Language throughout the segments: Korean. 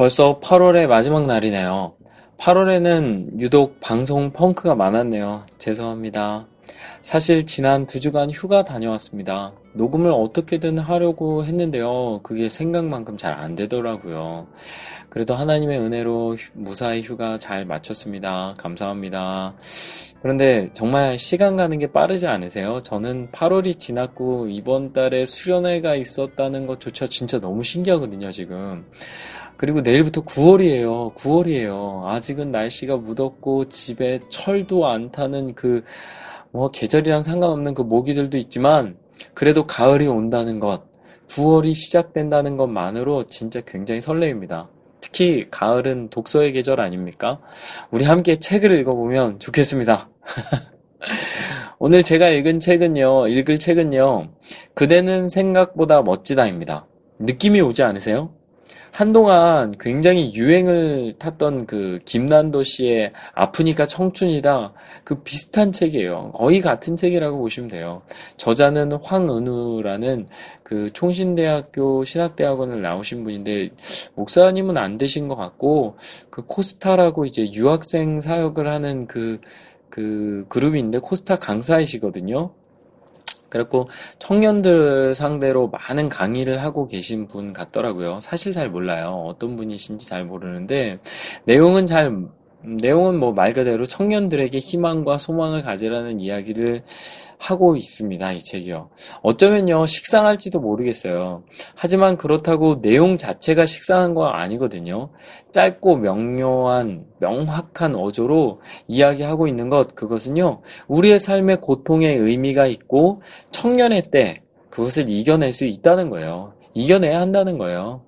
벌써 8월의 마지막 날이네요. 8월에는 유독 방송 펑크가 많았네요. 죄송합니다. 사실 지난 두 주간 휴가 다녀왔습니다. 녹음을 어떻게든 하려고 했는데요. 그게 생각만큼 잘 안 되더라고요. 그래도 하나님의 은혜로 무사히 휴가 잘 마쳤습니다. 감사합니다. 그런데 정말 시간 가는 게 빠르지 않으세요? 저는 8월이 지났고 이번 달에 수련회가 있었다는 것조차 진짜 너무 신기하거든요, 지금. 그리고 내일부터 9월이에요. 9월이에요. 아직은 날씨가 무덥고 집에 철도 안 타는 그, 뭐, 계절이랑 상관없는 그 모기들도 있지만, 그래도 가을이 온다는 것, 9월이 시작된다는 것만으로 진짜 굉장히 설레입니다. 특히 가을은 독서의 계절 아닙니까? 우리 함께 책을 읽어보면 좋겠습니다. 오늘 제가 읽은 책은요, 읽을 책은요, 그대는 생각보다 멋지다입니다. 느낌이 오지 않으세요? 한동안 굉장히 유행을 탔던 그 김난도 씨의 아프니까 청춘이다. 그 비슷한 책이에요. 거의 같은 책이라고 보시면 돼요. 저자는 황은우라는 그 총신대학교 신학대학원을 나오신 분인데 목사님은 안 되신 것 같고 그 코스타라고 이제 유학생 사역을 하는 그, 그 그룹이 있는데 코스타 강사이시거든요. 그래갖고 청년들 상대로 많은 강의를 하고 계신 분 같더라고요. 사실 잘 몰라요. 어떤 분이신지 잘 모르는데 내용은 잘 내용은 뭐 말 그대로 청년들에게 희망과 소망을 가지라는 이야기를 하고 있습니다. 이 책이요. 어쩌면요, 식상할지도 모르겠어요. 하지만 그렇다고 내용 자체가 식상한 거 아니거든요. 짧고 명료한, 명확한 어조로 이야기하고 있는 것, 그것은요, 우리의 삶의 고통의 의미가 있고, 청년의 때 그것을 이겨낼 수 있다는 거예요. 이겨내야 한다는 거예요.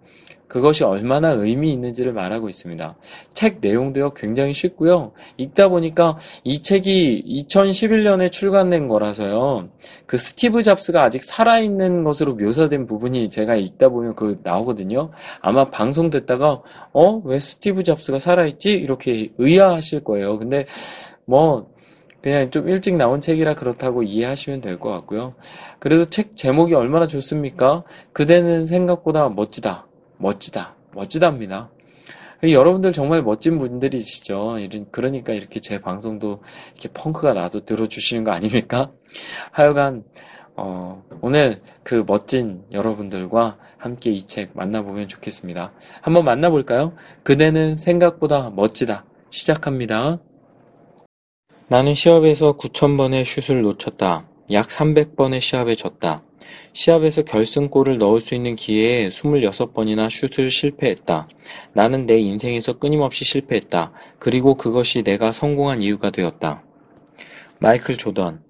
그것이 얼마나 의미 있는지를 말하고 있습니다. 책 내용도요, 굉장히 쉽고요. 읽다 보니까 이 책이 2011년에 출간된 거라서요. 그 스티브 잡스가 아직 살아있는 것으로 묘사된 부분이 제가 읽다 보면 그 나오거든요. 아마 방송 듣다가, 어? 왜 스티브 잡스가 살아있지? 이렇게 의아하실 거예요. 근데 뭐, 그냥 좀 일찍 나온 책이라 그렇다고 이해하시면 될 것 같고요. 그래도 책 제목이 얼마나 좋습니까? 그대는 생각보다 멋지다. 멋지다. 멋지답니다. 여러분들 정말 멋진 분들이시죠. 그러니까 이렇게 제 방송도 이렇게 펑크가 나도 들어주시는 거 아닙니까? 하여간, 어, 오늘 그 멋진 여러분들과 함께 이 책 만나보면 좋겠습니다. 한번 만나볼까요? 그대는 생각보다 멋지다. 시작합니다. 나는 시합에서 9,000번의 슛을 놓쳤다. 약 300번의 시합에 졌다. 시합에서 결승골을 넣을 수 있는 기회에 26번이나 슛을 실패했다. 나는 내 인생에서 끊임없이 실패했다. 그리고 그것이 내가 성공한 이유가 되었다. 마이클 조던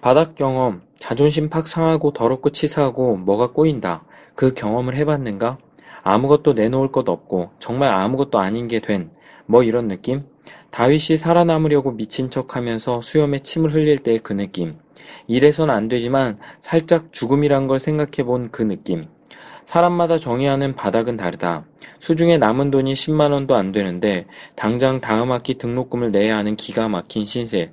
바닥 경험, 자존심 팍 상하고 더럽고 치사하고 뭐가 꼬인다. 그 경험을 해봤는가? 아무것도 내놓을 것 없고 정말 아무것도 아닌 게 된 뭐 이런 느낌? 다윗이 살아남으려고 미친 척하면서 수염에 침을 흘릴 때의 그 느낌. 이래선 안 되지만 살짝 죽음이란 걸 생각해 본 그 느낌. 사람마다 정의하는 바닥은 다르다. 수중에 남은 돈이 10만 원도 안 되는데 당장 다음 학기 등록금을 내야 하는 기가 막힌 신세.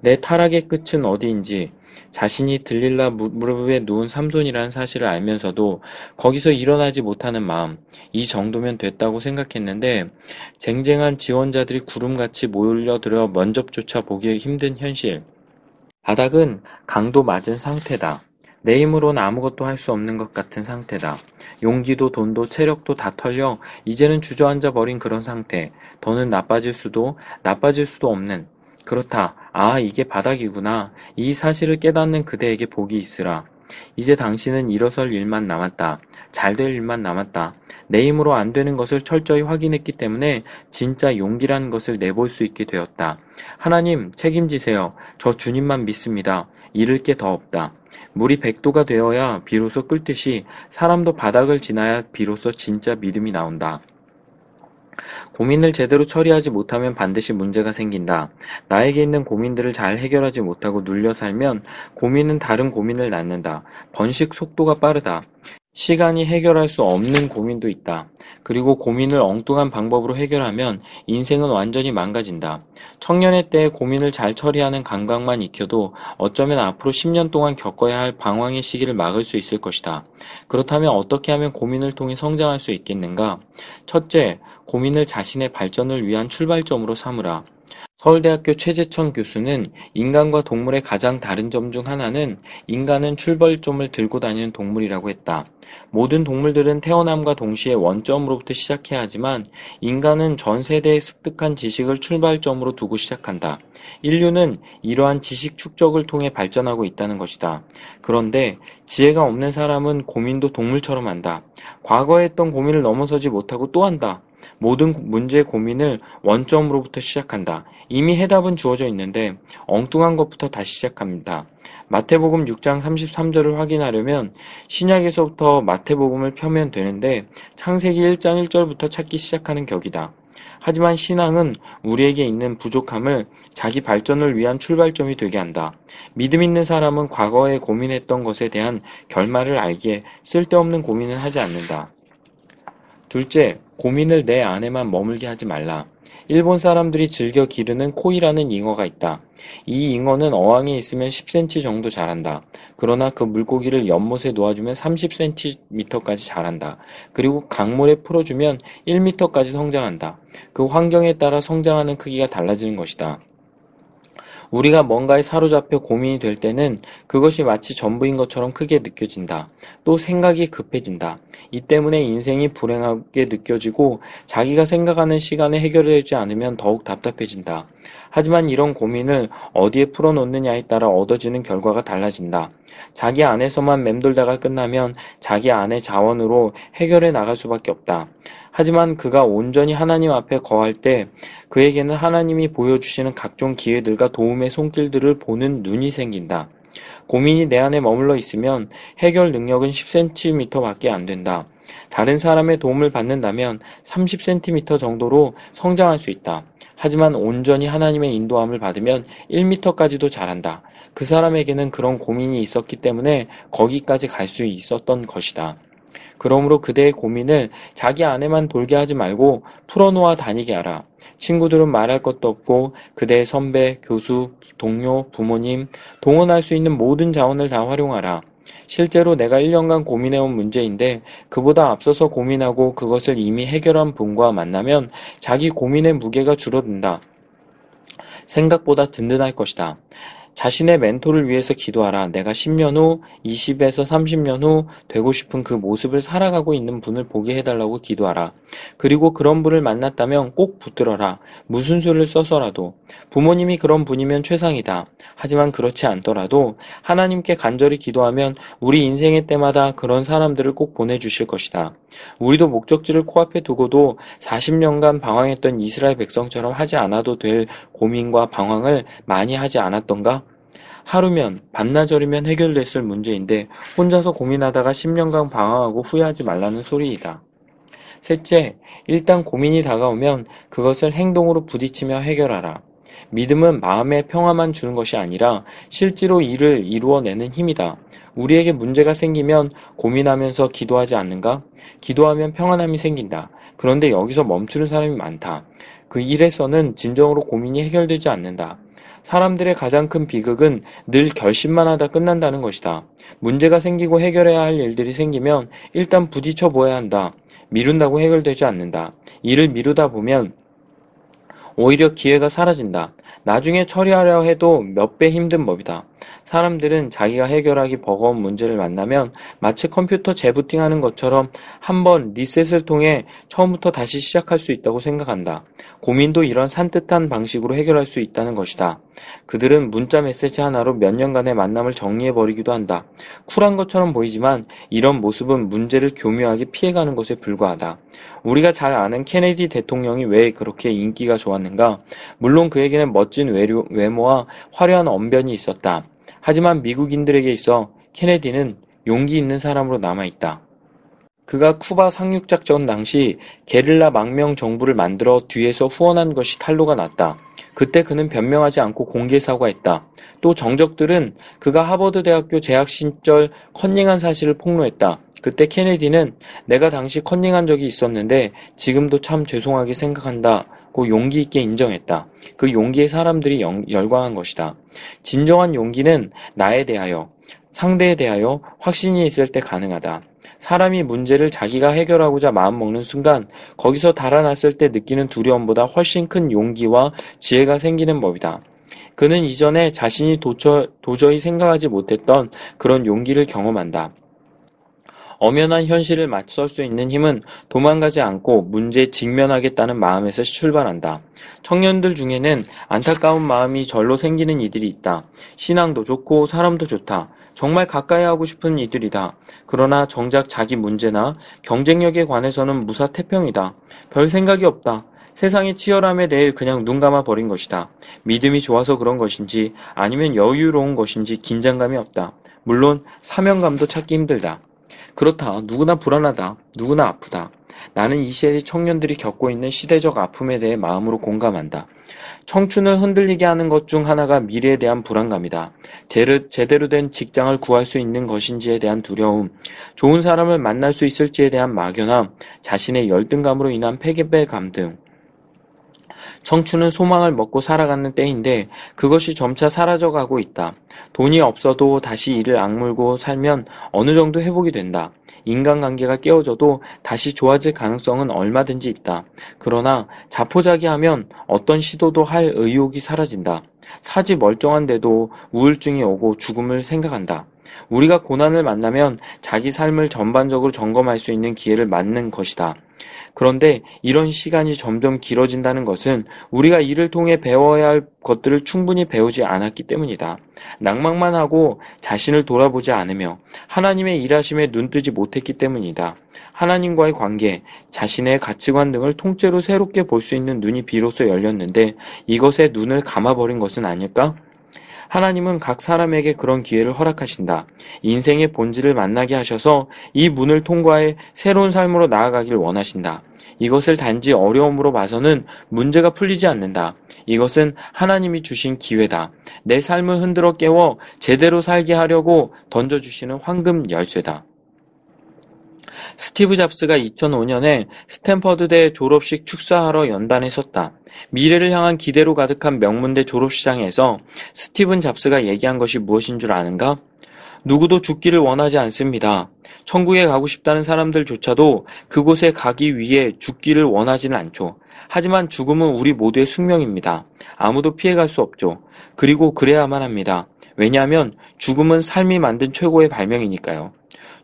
내 타락의 끝은 어디인지 자신이 들릴라 무릎에 누운 삼손이라는 사실을 알면서도 거기서 일어나지 못하는 마음, 이 정도면 됐다고 생각했는데 쟁쟁한 지원자들이 구름같이 몰려들어 면접조차 보기 힘든 현실. 바닥은 강도 맞은 상태다. 내 힘으로는 아무것도 할 수 없는 것 같은 상태다. 용기도 돈도 체력도 다 털려 이제는 주저앉아 버린 그런 상태. 더는 나빠질 수도 나빠질 수도 없는 그렇다. 아, 이게 바닥이구나. 이 사실을 깨닫는 그대에게 복이 있으라. 이제 당신은 일어설 일만 남았다. 잘 될 일만 남았다. 내 힘으로 안 되는 것을 철저히 확인했기 때문에 진짜 용기라는 것을 내볼 수 있게 되었다. 하나님, 책임지세요. 저 주님만 믿습니다. 잃을 게 더 없다. 물이 백도가 되어야 비로소 끓듯이 사람도 바닥을 지나야 비로소 진짜 믿음이 나온다. 고민을 제대로 처리하지 못하면 반드시 문제가 생긴다. 나에게 있는 고민들을 잘 해결하지 못하고 눌려 살면 고민은 다른 고민을 낳는다. 번식 속도가 빠르다. 시간이 해결할 수 없는 고민도 있다. 그리고 고민을 엉뚱한 방법으로 해결하면 인생은 완전히 망가진다. 청년의 때에 고민을 잘 처리하는 감각만 익혀도 어쩌면 앞으로 10년 동안 겪어야 할 방황의 시기를 막을 수 있을 것이다. 그렇다면 어떻게 하면 고민을 통해 성장할 수 있겠는가? 첫째, 고민을 자신의 발전을 위한 출발점으로 삼으라. 서울대학교 최재천 교수는 인간과 동물의 가장 다른 점 중 하나는 인간은 출발점을 들고 다니는 동물이라고 했다. 모든 동물들은 태어남과 동시에 원점으로부터 시작해야 하지만 인간은 전 세대에 습득한 지식을 출발점으로 두고 시작한다. 인류는 이러한 지식 축적을 통해 발전하고 있다는 것이다. 그런데 지혜가 없는 사람은 고민도 동물처럼 한다. 과거에 했던 고민을 넘어서지 못하고 또 한다. 모든 문제 고민을 원점으로부터 시작한다. 이미 해답은 주어져 있는데 엉뚱한 것부터 다시 시작합니다. 마태복음 6장 33절을 확인하려면 신약에서부터 마태복음을 펴면 되는데 창세기 1장 1절부터 찾기 시작하는 격이다. 하지만 신앙은 우리에게 있는 부족함을 자기 발전을 위한 출발점이 되게 한다. 믿음 있는 사람은 과거에 고민했던 것에 대한 결말을 알기에 쓸데없는 고민을 하지 않는다. 둘째, 고민을 내 안에만 머물게 하지 말라. 일본 사람들이 즐겨 기르는 코이라는 잉어가 있다. 이 잉어는 어항에 있으면 10cm 정도 자란다. 그러나 그 물고기를 연못에 놓아주면 30cm까지 자란다. 그리고 강물에 풀어주면 1m까지 성장한다. 그 환경에 따라 성장하는 크기가 달라지는 것이다. 우리가 뭔가에 사로잡혀 고민이 될 때는 그것이 마치 전부인 것처럼 크게 느껴진다. 또 생각이 급해진다. 이 때문에 인생이 불행하게 느껴지고 자기가 생각하는 시간에 해결되지 않으면 더욱 답답해진다. 하지만 이런 고민을 어디에 풀어놓느냐에 따라 얻어지는 결과가 달라진다. 자기 안에서만 맴돌다가 끝나면 자기 안의 자원으로 해결해 나갈 수밖에 없다. 하지만 그가 온전히 하나님 앞에 거할 때 그에게는 하나님이 보여주시는 각종 기회들과 도움의 손길들을 보는 눈이 생긴다. 고민이 내 안에 머물러 있으면 해결 능력은 10cm 밖에 안 된다. 다른 사람의 도움을 받는다면 30cm 정도로 성장할 수 있다. 하지만 온전히 하나님의 인도함을 받으면 1m까지도 자란다. 그 사람에게는 그런 고민이 있었기 때문에 거기까지 갈 수 있었던 것이다. 그러므로 그대의 고민을 자기 안에만 돌게 하지 말고 풀어놓아 다니게 하라. 친구들은 말할 것도 없고 그대의 선배, 교수, 동료, 부모님, 동원할 수 있는 모든 자원을 다 활용하라. 실제로 내가 1년간 고민해온 문제인데 그보다 앞서서 고민하고 그것을 이미 해결한 분과 만나면 자기 고민의 무게가 줄어든다. 생각보다 든든할 것이다. 자신의 멘토를 위해서 기도하라. 내가 10년 후, 20에서 30년 후 되고 싶은 그 모습을 살아가고 있는 분을 보게 해달라고 기도하라. 그리고 그런 분을 만났다면 꼭 붙들어라. 무슨 수를 써서라도. 부모님이 그런 분이면 최상이다. 하지만 그렇지 않더라도 하나님께 간절히 기도하면 우리 인생의 때마다 그런 사람들을 꼭 보내주실 것이다. 우리도 목적지를 코앞에 두고도 40년간 방황했던 이스라엘 백성처럼 하지 않아도 될 고민과 방황을 많이 하지 않았던가? 하루면 반나절이면 해결됐을 문제인데 혼자서 고민하다가 10년간 방황하고 후회하지 말라는 소리이다. 셋째, 일단 고민이 다가오면 그것을 행동으로 부딪히며 해결하라. 믿음은 마음의 평화만 주는 것이 아니라 실제로 일을 이루어내는 힘이다. 우리에게 문제가 생기면 고민하면서 기도하지 않는가? 기도하면 평안함이 생긴다. 그런데 여기서 멈추는 사람이 많다. 그 일에서는 진정으로 고민이 해결되지 않는다. 사람들의 가장 큰 비극은 늘 결심만 하다 끝난다는 것이다. 문제가 생기고 해결해야 할 일들이 생기면 일단 부딪혀 보아야 한다. 미룬다고 해결되지 않는다. 일을 미루다 보면 오히려 기회가 사라진다. 나중에 처리하려 해도 몇 배 힘든 법이다. 사람들은 자기가 해결하기 버거운 문제를 만나면 마치 컴퓨터 재부팅하는 것처럼 한번 리셋을 통해 처음부터 다시 시작할 수 있다고 생각한다. 고민도 이런 산뜻한 방식으로 해결할 수 있다는 것이다. 그들은 문자 메시지 하나로 몇 년간의 만남을 정리해버리기도 한다. 쿨한 것처럼 보이지만 이런 모습은 문제를 교묘하게 피해가는 것에 불과하다. 우리가 잘 아는 케네디 대통령이 왜 그렇게 인기가 좋았는가? 물론 그에게는 멋진 외모와 화려한 언변이 있었다. 하지만 미국인들에게 있어 케네디는 용기 있는 사람으로 남아있다. 그가 쿠바 상륙작전 당시 게릴라 망명 정부를 만들어 뒤에서 후원한 것이 탄로가 났다. 그때 그는 변명하지 않고 공개 사과했다. 또 정적들은 그가 하버드 대학교 재학 시절 컨닝한 사실을 폭로했다. 그때 케네디는 내가 당시 컨닝한 적이 있었는데 지금도 참 죄송하게 생각한다 고 용기 있게 인정했다. 그 용기에 사람들이 영, 열광한 것이다. 진정한 용기는 나에 대하여, 상대에 대하여 확신이 있을 때 가능하다. 사람이 문제를 자기가 해결하고자 마음먹는 순간 거기서 달아났을 때 느끼는 두려움보다 훨씬 큰 용기와 지혜가 생기는 법이다. 그는 이전에 자신이 도처, 도저히 생각하지 못했던 그런 용기를 경험한다. 엄연한 현실을 맞설 수 있는 힘은 도망가지 않고 문제에 직면하겠다는 마음에서 출발한다. 청년들 중에는 안타까운 마음이 절로 생기는 이들이 있다. 신앙도 좋고 사람도 좋다. 정말 가까이 하고 싶은 이들이다. 그러나 정작 자기 문제나 경쟁력에 관해서는 무사태평이다. 별 생각이 없다. 세상의 치열함에 대해 그냥 눈 감아 버린 것이다. 믿음이 좋아서 그런 것인지 아니면 여유로운 것인지 긴장감이 없다. 물론 사명감도 찾기 힘들다. 그렇다. 누구나 불안하다. 누구나 아프다. 나는 이 시대의 청년들이 겪고 있는 시대적 아픔에 대해 마음으로 공감한다. 청춘을 흔들리게 하는 것 중 하나가 미래에 대한 불안감이다. 제대로 된 직장을 구할 수 있는 것인지에 대한 두려움, 좋은 사람을 만날 수 있을지에 대한 막연함, 자신의 열등감으로 인한 패배감 등. 청춘은 소망을 먹고 살아가는 때인데 그것이 점차 사라져가고 있다. 돈이 없어도 다시 이를 악물고 살면 어느 정도 회복이 된다. 인간관계가 깨어져도 다시 좋아질 가능성은 얼마든지 있다. 그러나 자포자기하면 어떤 시도도 할 의욕이 사라진다. 사지 멀쩡한데도 우울증이 오고 죽음을 생각한다. 우리가 고난을 만나면 자기 삶을 전반적으로 점검할 수 있는 기회를 맞는 것이다. 그런데 이런 시간이 점점 길어진다는 것은 우리가 이를 통해 배워야 할 것들을 충분히 배우지 않았기 때문이다. 낭만만 하고 자신을 돌아보지 않으며 하나님의 일하심에 눈뜨지 못했기 때문이다. 하나님과의 관계, 자신의 가치관 등을 통째로 새롭게 볼 수 있는 눈이 비로소 열렸는데 이것에 눈을 감아버린 것은 아닐까? 하나님은 각 사람에게 그런 기회를 허락하신다. 인생의 본질을 만나게 하셔서 이 문을 통과해 새로운 삶으로 나아가길 원하신다. 이것을 단지 어려움으로 봐서는 문제가 풀리지 않는다. 이것은 하나님이 주신 기회다. 내 삶을 흔들어 깨워 제대로 살게 하려고 던져주시는 황금 열쇠다. 스티브 잡스가 2005년에 스탠퍼드대 졸업식 축사하러 연단에 섰다. 미래를 향한 기대로 가득한 명문대 졸업식장에서 스티븐 잡스가 얘기한 것이 무엇인 줄 아는가? 누구도 죽기를 원하지 않습니다. 천국에 가고 싶다는 사람들조차도 그곳에 가기 위해 죽기를 원하지는 않죠. 하지만 죽음은 우리 모두의 숙명입니다. 아무도 피해갈 수 없죠. 그리고 그래야만 합니다. 왜냐하면 죽음은 삶이 만든 최고의 발명이니까요.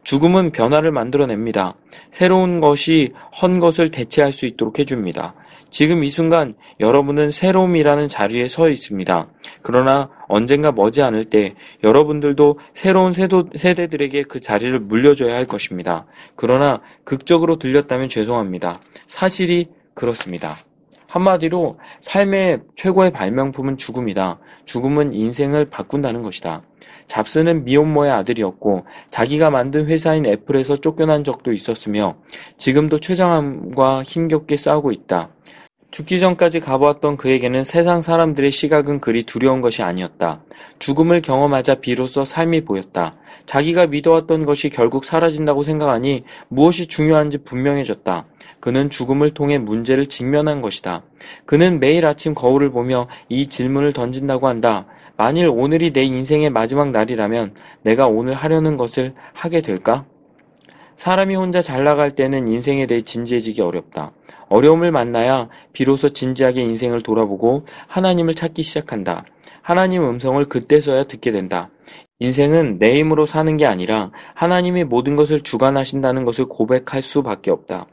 죽음은 변화를 만들어냅니다. 새로운 것이 헌 것을 대체할 수 있도록 해줍니다. 지금 이 순간 여러분은 새로움이라는 자리에 서 있습니다. 그러나 언젠가 머지않을 때 여러분들도 새로운 세도, 세대들에게 그 자리를 물려줘야 할 것입니다. 그러나 극적으로 들렸다면 죄송합니다. 사실이 그렇습니다. 한마디로 삶의 최고의 발명품은 죽음이다. 죽음은 인생을 바꾼다는 것이다. 잡스는 미혼모의 아들이었고 자기가 만든 회사인 애플에서 쫓겨난 적도 있었으며 지금도 최장암과 힘겹게 싸우고 있다. 죽기 전까지 가보았던 그에게는 세상 사람들의 시각은 그리 두려운 것이 아니었다. 죽음을 경험하자 비로소 삶이 보였다. 자기가 믿어왔던 것이 결국 사라진다고 생각하니 무엇이 중요한지 분명해졌다. 그는 죽음을 통해 문제를 직면한 것이다. 그는 매일 아침 거울을 보며 이 질문을 던진다고 한다. 만일 오늘이 내 인생의 마지막 날이라면 내가 오늘 하려는 것을 하게 될까? 사람이 혼자 잘 나갈 때는 인생에 대해 진지해지기 어렵다. 어려움을 만나야 비로소 진지하게 인생을 돌아보고 하나님을 찾기 시작한다. 하나님 음성을 그때서야 듣게 된다. 인생은 내 힘으로 사는 게 아니라 하나님이 모든 것을 주관하신다는 것을 고백할 수밖에 없다.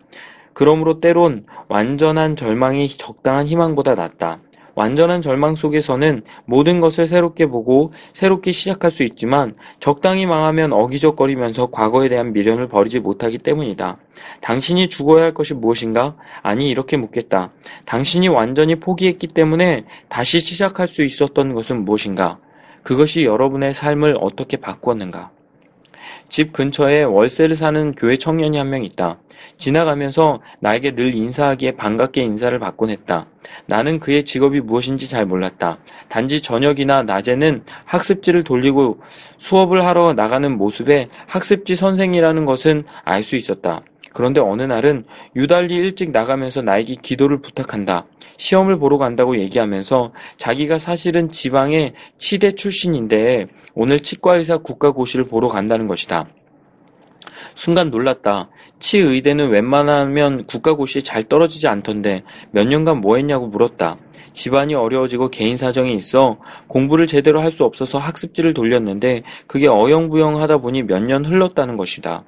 그러므로 때론 완전한 절망이 적당한 희망보다 낫다. 완전한 절망 속에서는 모든 것을 새롭게 보고 새롭게 시작할 수 있지만 적당히 망하면 어기적거리면서 과거에 대한 미련을 버리지 못하기 때문이다. 당신이 죽어야 할 것이 무엇인가? 아니, 이렇게 묻겠다. 당신이 완전히 포기했기 때문에 다시 시작할 수 있었던 것은 무엇인가? 그것이 여러분의 삶을 어떻게 바꾸었는가? 집 근처에 월세를 사는 교회 청년이 한 명 있다. 지나가면서 나에게 늘 인사하기에 반갑게 인사를 받곤 했다. 나는 그의 직업이 무엇인지 잘 몰랐다. 단지 저녁이나 낮에는 학습지를 돌리고 수업을 하러 나가는 모습에 학습지 선생이라는 것은 알 수 있었다. 그런데 어느 날은 유달리 일찍 나가면서 나에게 기도를 부탁한다. 시험을 보러 간다고 얘기하면서 자기가 사실은 지방의 치대 출신인데 오늘 치과의사 국가고시를 보러 간다는 것이다. 순간 놀랐다. 치의대는 웬만하면 국가고시에 잘 떨어지지 않던데 몇 년간 뭐 했냐고 물었다. 집안이 어려워지고 개인 사정이 있어 공부를 제대로 할 수 없어서 학습지를 돌렸는데 그게 어영부영 하다 보니 몇 년 흘렀다는 것이다.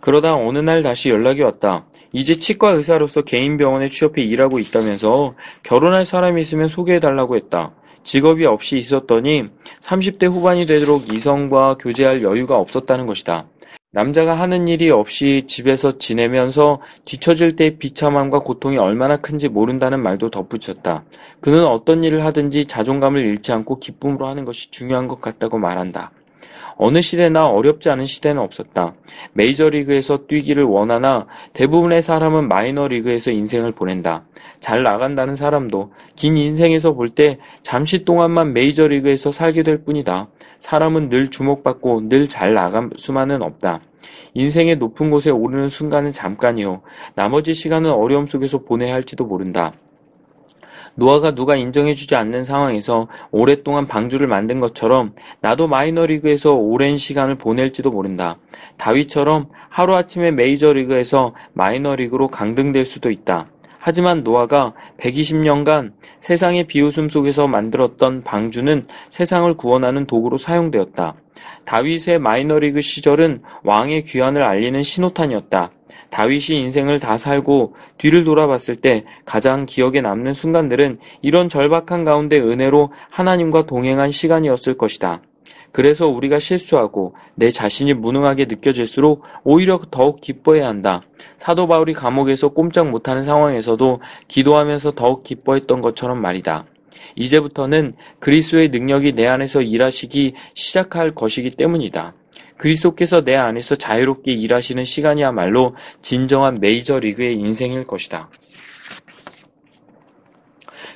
그러다 어느 날 다시 연락이 왔다. 이제 치과 의사로서 개인 병원에 취업해 일하고 있다면서 결혼할 사람이 있으면 소개해달라고 했다. 직업이 없이 있었더니 30대 후반이 되도록 이성과 교제할 여유가 없었다는 것이다. 남자가 하는 일이 없이 집에서 지내면서 뒤처질 때의 비참함과 고통이 얼마나 큰지 모른다는 말도 덧붙였다. 그는 어떤 일을 하든지 자존감을 잃지 않고 기쁨으로 하는 것이 중요한 것 같다고 말한다. 어느 시대나 어렵지 않은 시대는 없었다. 메이저리그에서 뛰기를 원하나 대부분의 사람은 마이너리그에서 인생을 보낸다. 잘 나간다는 사람도 긴 인생에서 볼 때 잠시 동안만 메이저리그에서 살게 될 뿐이다. 사람은 늘 주목받고 늘 잘 나갈 수만은 없다. 인생의 높은 곳에 오르는 순간은 잠깐이요. 나머지 시간은 어려움 속에서 보내야 할지도 모른다. 노아가 누가 인정해주지 않는 상황에서 오랫동안 방주를 만든 것처럼 나도 마이너리그에서 오랜 시간을 보낼지도 모른다. 다윗처럼 하루아침에 메이저리그에서 마이너리그로 강등될 수도 있다. 하지만 노아가 120년간 세상의 비웃음 속에서 만들었던 방주는 세상을 구원하는 도구로 사용되었다. 다윗의 마이너리그 시절은 왕의 귀환을 알리는 신호탄이었다. 다윗이 인생을 다 살고 뒤를 돌아봤을 때 가장 기억에 남는 순간들은 이런 절박한 가운데 은혜로 하나님과 동행한 시간이었을 것이다. 그래서 우리가 실수하고 내 자신이 무능하게 느껴질수록 오히려 더욱 기뻐해야 한다. 사도 바울이 감옥에서 꼼짝 못하는 상황에서도 기도하면서 더욱 기뻐했던 것처럼 말이다. 이제부터는 그리스도의 능력이 내 안에서 일하시기 시작할 것이기 때문이다. 그리스도께서 내 안에서 자유롭게 일하시는 시간이야말로 진정한 메이저 리그의 인생일 것이다.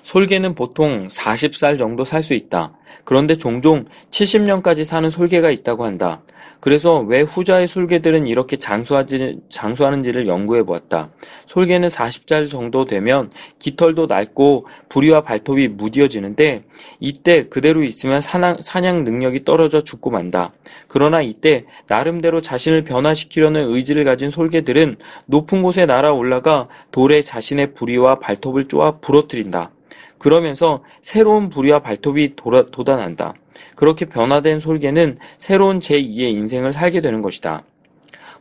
솔개는 보통 40살 정도 살 수 있다. 그런데 종종 70년까지 사는 솔개가 있다고 한다. 그래서 왜 후자의 솔개들은 이렇게 장수하지, 장수하는지를 연구해 보았다. 솔개는 40살 정도 되면 깃털도 낡고 부리와 발톱이 무뎌지는데 이때 그대로 있으면 사냥, 사냥 능력이 떨어져 죽고 만다. 그러나 이때 나름대로 자신을 변화시키려는 의지를 가진 솔개들은 높은 곳에 날아 올라가 돌에 자신의 부리와 발톱을 쪼아 부러뜨린다. 그러면서 새로운 부리와 발톱이 돌아, 돋아난다. 그렇게 변화된 솔개는 새로운 제2의 인생을 살게 되는 것이다.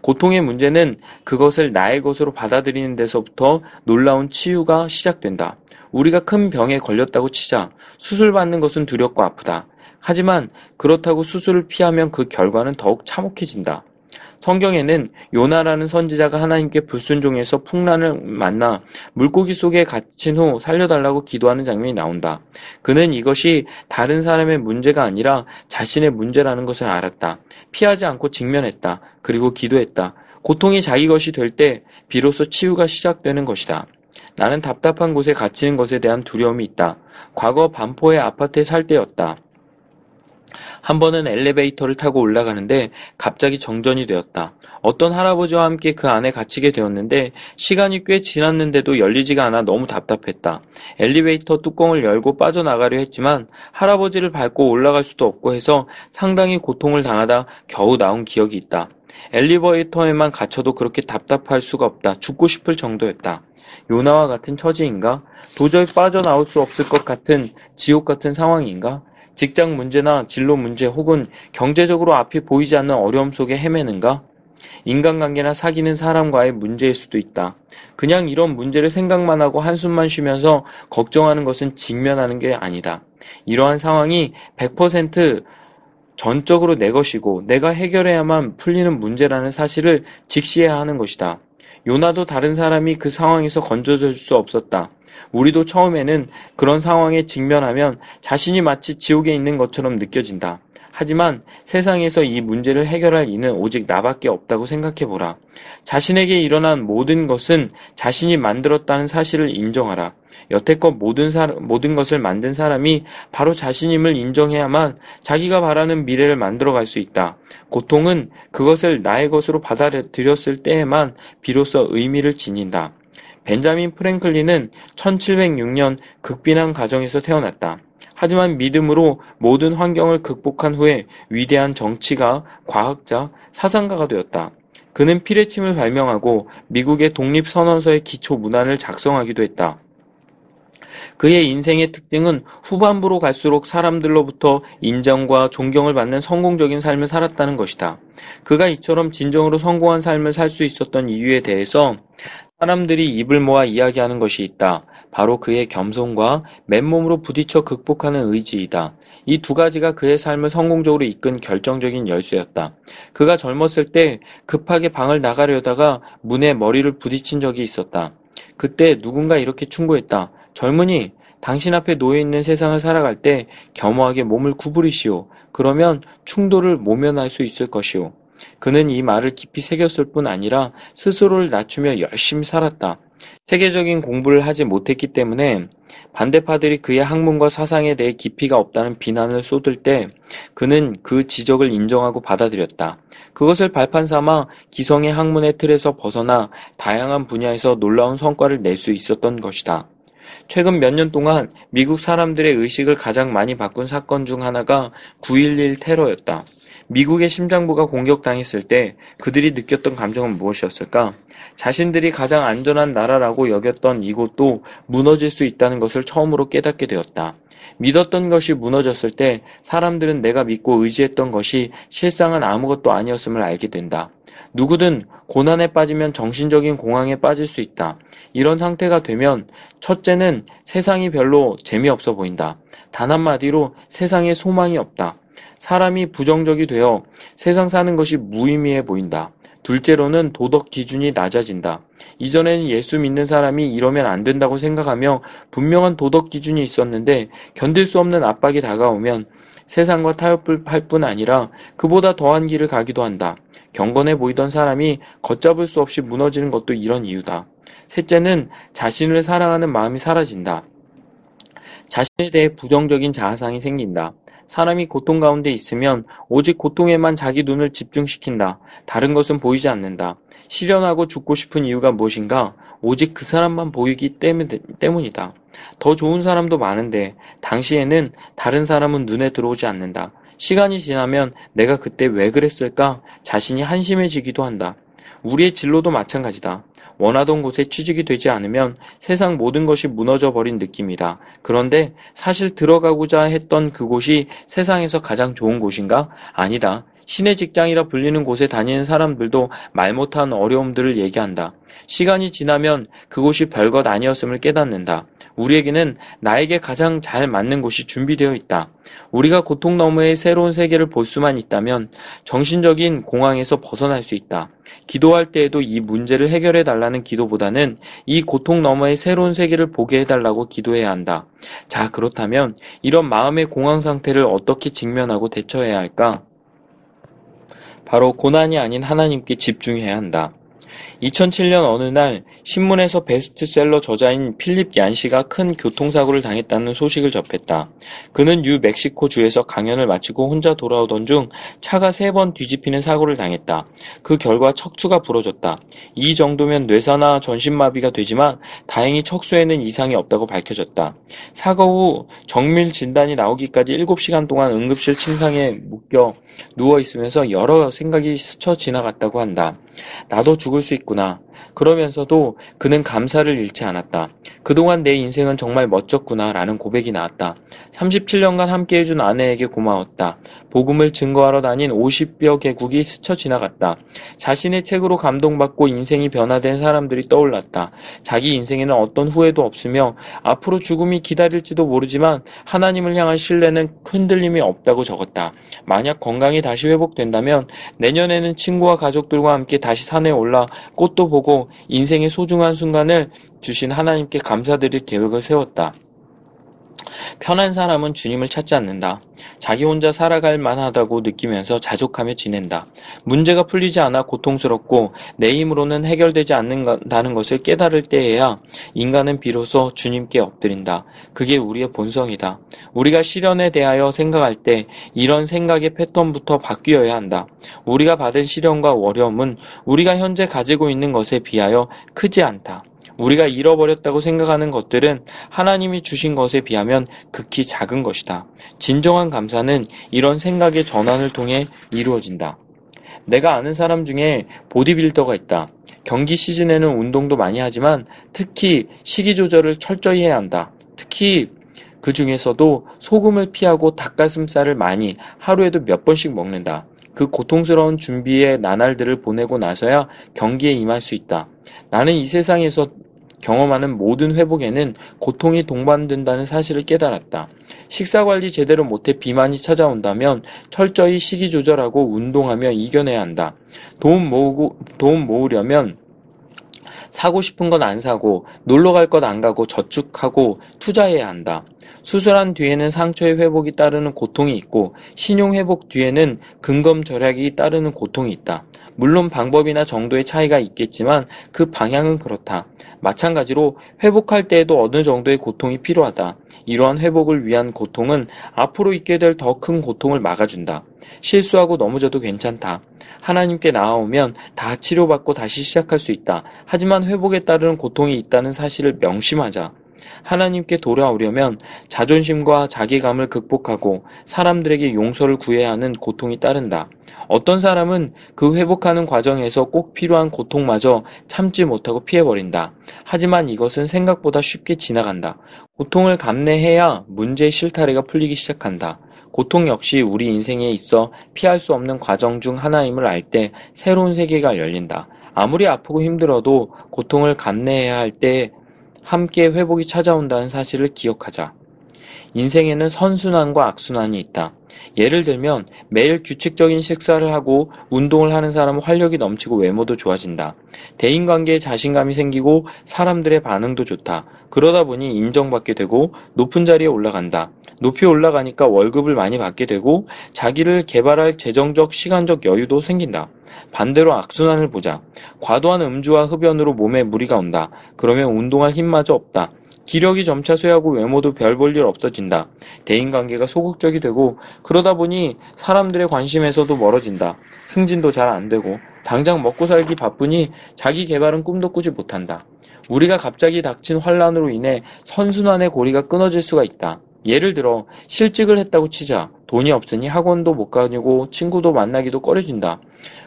고통의 문제는 그것을 나의 것으로 받아들이는 데서부터 놀라운 치유가 시작된다. 우리가 큰 병에 걸렸다고 치자 수술받는 것은 두렵고 아프다. 하지만 그렇다고 수술을 피하면 그 결과는 더욱 참혹해진다. 성경에는 요나라는 선지자가 하나님께 불순종해서 풍란을 만나 물고기 속에 갇힌 후 살려달라고 기도하는 장면이 나온다. 그는 이것이 다른 사람의 문제가 아니라 자신의 문제라는 것을 알았다. 피하지 않고 직면했다. 그리고 기도했다. 고통이 자기 것이 될 때 비로소 치유가 시작되는 것이다. 나는 답답한 곳에 갇히는 것에 대한 두려움이 있다. 과거 반포의 아파트에 살 때였다. 한 번은 엘리베이터를 타고 올라가는데 갑자기 정전이 되었다. 어떤 할아버지와 함께 그 안에 갇히게 되었는데 시간이 꽤 지났는데도 열리지가 않아 너무 답답했다. 엘리베이터 뚜껑을 열고 빠져나가려 했지만 할아버지를 밟고 올라갈 수도 없고 해서 상당히 고통을 당하다 겨우 나온 기억이 있다. 엘리베이터에만 갇혀도 그렇게 답답할 수가 없다. 죽고 싶을 정도였다. 요나와 같은 처지인가? 도저히 빠져나올 수 없을 것 같은 지옥 같은 상황인가? 직장 문제나 진로 문제 혹은 경제적으로 앞이 보이지 않는 어려움 속에 헤매는가? 인간관계나 사귀는 사람과의 문제일 수도 있다. 그냥 이런 문제를 생각만 하고 한숨만 쉬면서 걱정하는 것은 직면하는 게 아니다. 이러한 상황이 100% 전적으로 내 것이고 내가 해결해야만 풀리는 문제라는 사실을 직시해야 하는 것이다. 요나도 다른 사람이 그 상황에서 건져줄 수 없었다. 우리도 처음에는 그런 상황에 직면하면 자신이 마치 지옥에 있는 것처럼 느껴진다. 하지만 세상에서 이 문제를 해결할 이는 오직 나밖에 없다고 생각해 보라. 자신에게 일어난 모든 것은 자신이 만들었다는 사실을 인정하라. 여태껏 모든, 사, 모든 것을 만든 사람이 바로 자신임을 인정해야만 자기가 바라는 미래를 만들어갈 수 있다. 고통은 그것을 나의 것으로 받아들였을 때에만 비로소 의미를 지닌다. 벤자민 프랭클린은 1706년 극빈한 가정에서 태어났다. 하지만 믿음으로 모든 환경을 극복한 후에 위대한 정치가, 과학자, 사상가가 되었다. 그는 피레침을 발명하고 미국의 독립선언서의 기초 문안을 작성하기도 했다. 그의 인생의 특징은 후반부로 갈수록 사람들로부터 인정과 존경을 받는 성공적인 삶을 살았다는 것이다. 그가 이처럼 진정으로 성공한 삶을 살 수 있었던 이유에 대해서 사람들이 입을 모아 이야기하는 것이 있다. 바로 그의 겸손과 맨몸으로 부딪혀 극복하는 의지이다. 이 두 가지가 그의 삶을 성공적으로 이끈 결정적인 열쇠였다. 그가 젊었을 때 급하게 방을 나가려다가 문에 머리를 부딪힌 적이 있었다. 그때 누군가 이렇게 충고했다. 젊은이, 당신 앞에 놓여 있는 세상을 살아갈 때 겸허하게 몸을 구부리시오. 그러면 충돌을 모면할 수 있을 것이오. 그는 이 말을 깊이 새겼을 뿐 아니라 스스로를 낮추며 열심히 살았다. 세계적인 공부를 하지 못했기 때문에 반대파들이 그의 학문과 사상에 대해 깊이가 없다는 비난을 쏟을 때 그는 그 지적을 인정하고 받아들였다. 그것을 발판 삼아 기성의 학문의 틀에서 벗어나 다양한 분야에서 놀라운 성과를 낼 수 있었던 것이다. 최근 몇 년 동안 미국 사람들의 의식을 가장 많이 바꾼 사건 중 하나가 9.11 테러였다. 미국의 심장부가 공격당했을 때 그들이 느꼈던 감정은 무엇이었을까? 자신들이 가장 안전한 나라라고 여겼던 이곳도 무너질 수 있다는 것을 처음으로 깨닫게 되었다. 믿었던 것이 무너졌을 때 사람들은 내가 믿고 의지했던 것이 실상은 아무것도 아니었음을 알게 된다. 누구든 고난에 빠지면 정신적인 공황에 빠질 수 있다. 이런 상태가 되면 첫째는 세상이 별로 재미없어 보인다. 단 한마디로 세상에 소망이 없다. 사람이 부정적이 되어 세상 사는 것이 무의미해 보인다. 둘째로는 도덕 기준이 낮아진다. 이전에는 예수 믿는 사람이 이러면 안 된다고 생각하며 분명한 도덕 기준이 있었는데 견딜 수 없는 압박이 다가오면 세상과 타협할 뿐 아니라 그보다 더한 길을 가기도 한다. 경건해 보이던 사람이 걷잡을 수 없이 무너지는 것도 이런 이유다. 셋째는 자신을 사랑하는 마음이 사라진다. 자신에 대해 부정적인 자아상이 생긴다. 사람이 고통 가운데 있으면 오직 고통에만 자기 눈을 집중시킨다. 다른 것은 보이지 않는다. 실현하고 죽고 싶은 이유가 무엇인가? 오직 그 사람만 보이기 때문이다. 더 좋은 사람도 많은데 당시에는 다른 사람은 눈에 들어오지 않는다. 시간이 지나면 내가 그때 왜 그랬을까? 자신이 한심해지기도 한다. 우리의 진로도 마찬가지다. 원하던 곳에 취직이 되지 않으면 세상 모든 것이 무너져 버린 느낌이다. 그런데 사실 들어가고자 했던 그곳이 세상에서 가장 좋은 곳인가? 아니다. 신의 직장이라 불리는 곳에 다니는 사람들도 말 못한 어려움들을 얘기한다. 시간이 지나면 그곳이 별것 아니었음을 깨닫는다. 우리에게는 나에게 가장 잘 맞는 곳이 준비되어 있다. 우리가 고통 너머의 새로운 세계를 볼 수만 있다면 정신적인 공황에서 벗어날 수 있다. 기도할 때에도 이 문제를 해결해 달라는 기도보다는 이 고통 너머의 새로운 세계를 보게 해달라고 기도해야 한다. 자, 그렇다면 이런 마음의 공황 상태를 어떻게 직면하고 대처해야 할까? 바로 고난이 아닌 하나님께 집중해야 한다. 2007년 어느 날 신문에서 베스트셀러 저자인 필립 얀 씨가 큰 교통사고를 당했다는 소식을 접했다. 그는 뉴멕시코 주에서 강연을 마치고 혼자 돌아오던 중 차가 세 번 뒤집히는 사고를 당했다. 그 결과 척추가 부러졌다. 이 정도면 뇌사나 전신마비가 되지만 다행히 척수에는 이상이 없다고 밝혀졌다. 사고 후 정밀 진단이 나오기까지 7시간 동안 응급실 침상에 묶여 누워 있으면서 여러 생각이 스쳐 지나갔다고 한다. 나도 죽을 수 있구나. 그러면서도 그는 감사를 잃지 않았다. 그동안 내 인생은 정말 멋졌구나 라는 고백이 나왔다. 37년간 함께 해준 아내에게 고마웠다. 복음을 증거하러 다닌 50여 개국이 스쳐 지나갔다. 자신의 책으로 감동받고 인생이 변화된 사람들이 떠올랐다. 자기 인생에는 어떤 후회도 없으며 앞으로 죽음이 기다릴지도 모르지만 하나님을 향한 신뢰는 흔들림이 없다고 적었다. 만약 건강이 다시 회복된다면 내년에는 친구와 가족들과 함께 다시 산에 올라 꽃도 보고 인생의 소중한 순간을 주신 하나님께 감사드릴 계획을 세웠다. 편한 사람은 주님을 찾지 않는다. 자기 혼자 살아갈 만하다고 느끼면서 자족하며 지낸다. 문제가 풀리지 않아 고통스럽고 내 힘으로는 해결되지 않는다는 것을 깨달을 때에야 인간은 비로소 주님께 엎드린다. 그게 우리의 본성이다. 우리가 시련에 대하여 생각할 때 이런 생각의 패턴부터 바뀌어야 한다. 우리가 받은 시련과 어려움은 우리가 현재 가지고 있는 것에 비하여 크지 않다. 우리가 잃어버렸다고 생각하는 것들은 하나님이 주신 것에 비하면 극히 작은 것이다. 진정한 감사는 이런 생각의 전환을 통해 이루어진다. 내가 아는 사람 중에 보디빌더가 있다. 경기 시즌에는 운동도 많이 하지만 특히 식이 조절을 철저히 해야 한다. 특히 그 중에서도 소금을 피하고 닭가슴살을 많이 하루에도 몇 번씩 먹는다. 그 고통스러운 준비의 나날들을 보내고 나서야 경기에 임할 수 있다. 나는 이 세상에서 경험하는 모든 회복에는 고통이 동반된다는 사실을 깨달았다. 식사 관리 제대로 못해 비만이 찾아온다면 철저히 식이 조절하고 운동하며 이겨내야 한다. 돈 모으고, 돈 모으려면 사고 싶은 건 안 사고 놀러 갈 것 안 가고 저축하고 투자해야 한다. 수술한 뒤에는 상처의 회복이 따르는 고통이 있고 신용 회복 뒤에는 근검 절약이 따르는 고통이 있다. 물론 방법이나 정도의 차이가 있겠지만 그 방향은 그렇다. 마찬가지로 회복할 때에도 어느 정도의 고통이 필요하다. 이러한 회복을 위한 고통은 앞으로 있게 될 더 큰 고통을 막아준다. 실수하고 넘어져도 괜찮다. 하나님께 나아오면 다 치료받고 다시 시작할 수 있다. 하지만 회복에 따르는 고통이 있다는 사실을 명심하자. 하나님께 돌아오려면 자존심과 자기감을 극복하고 사람들에게 용서를 구해야 하는 고통이 따른다. 어떤 사람은 그 회복하는 과정에서 꼭 필요한 고통마저 참지 못하고 피해버린다. 하지만 이것은 생각보다 쉽게 지나간다. 고통을 감내해야 문제의 실타래가 풀리기 시작한다. 고통 역시 우리 인생에 있어 피할 수 없는 과정 중 하나임을 알 때 새로운 세계가 열린다. 아무리 아프고 힘들어도 고통을 감내해야 할 때 함께 회복이 찾아온다는 사실을 기억하자. 인생에는 선순환과 악순환이 있다. 예를 들면 매일 규칙적인 식사를 하고 운동을 하는 사람은 활력이 넘치고 외모도 좋아진다. 대인관계에 자신감이 생기고 사람들의 반응도 좋다. 그러다 보니 인정받게 되고 높은 자리에 올라간다. 높이 올라가니까 월급을 많이 받게 되고 자기를 개발할 재정적, 시간적 여유도 생긴다. 반대로 악순환을 보자. 과도한 음주와 흡연으로 몸에 무리가 온다. 그러면 운동할 힘마저 없다. 기력이 점차 쇠하고 외모도 별 볼 일 없어진다. 대인관계가 소극적이 되고 그러다 보니 사람들의 관심에서도 멀어진다. 승진도 잘 안 되고 당장 먹고 살기 바쁘니 자기 개발은 꿈도 꾸지 못한다. 우리가 갑자기 닥친 환란으로 인해 선순환의 고리가 끊어질 수가 있다. 예를 들어 실직을 했다고 치자 돈이 없으니 학원도 못 가고 친구도 만나기도 꺼려진다.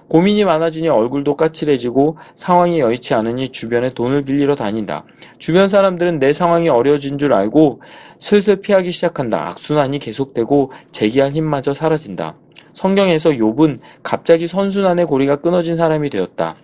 고민이 많아지니 얼굴도 까칠해지고 상황이 여의치 않으니 주변에 돈을 빌리러 다닌다. 주변 사람들은 내 상황이 어려워진 줄 알고 슬슬 피하기 시작한다. 악순환이 계속되고 재기할 힘마저 사라진다. 성경에서 욥은 갑자기 선순환의 고리가 끊어진 사람이 되었다.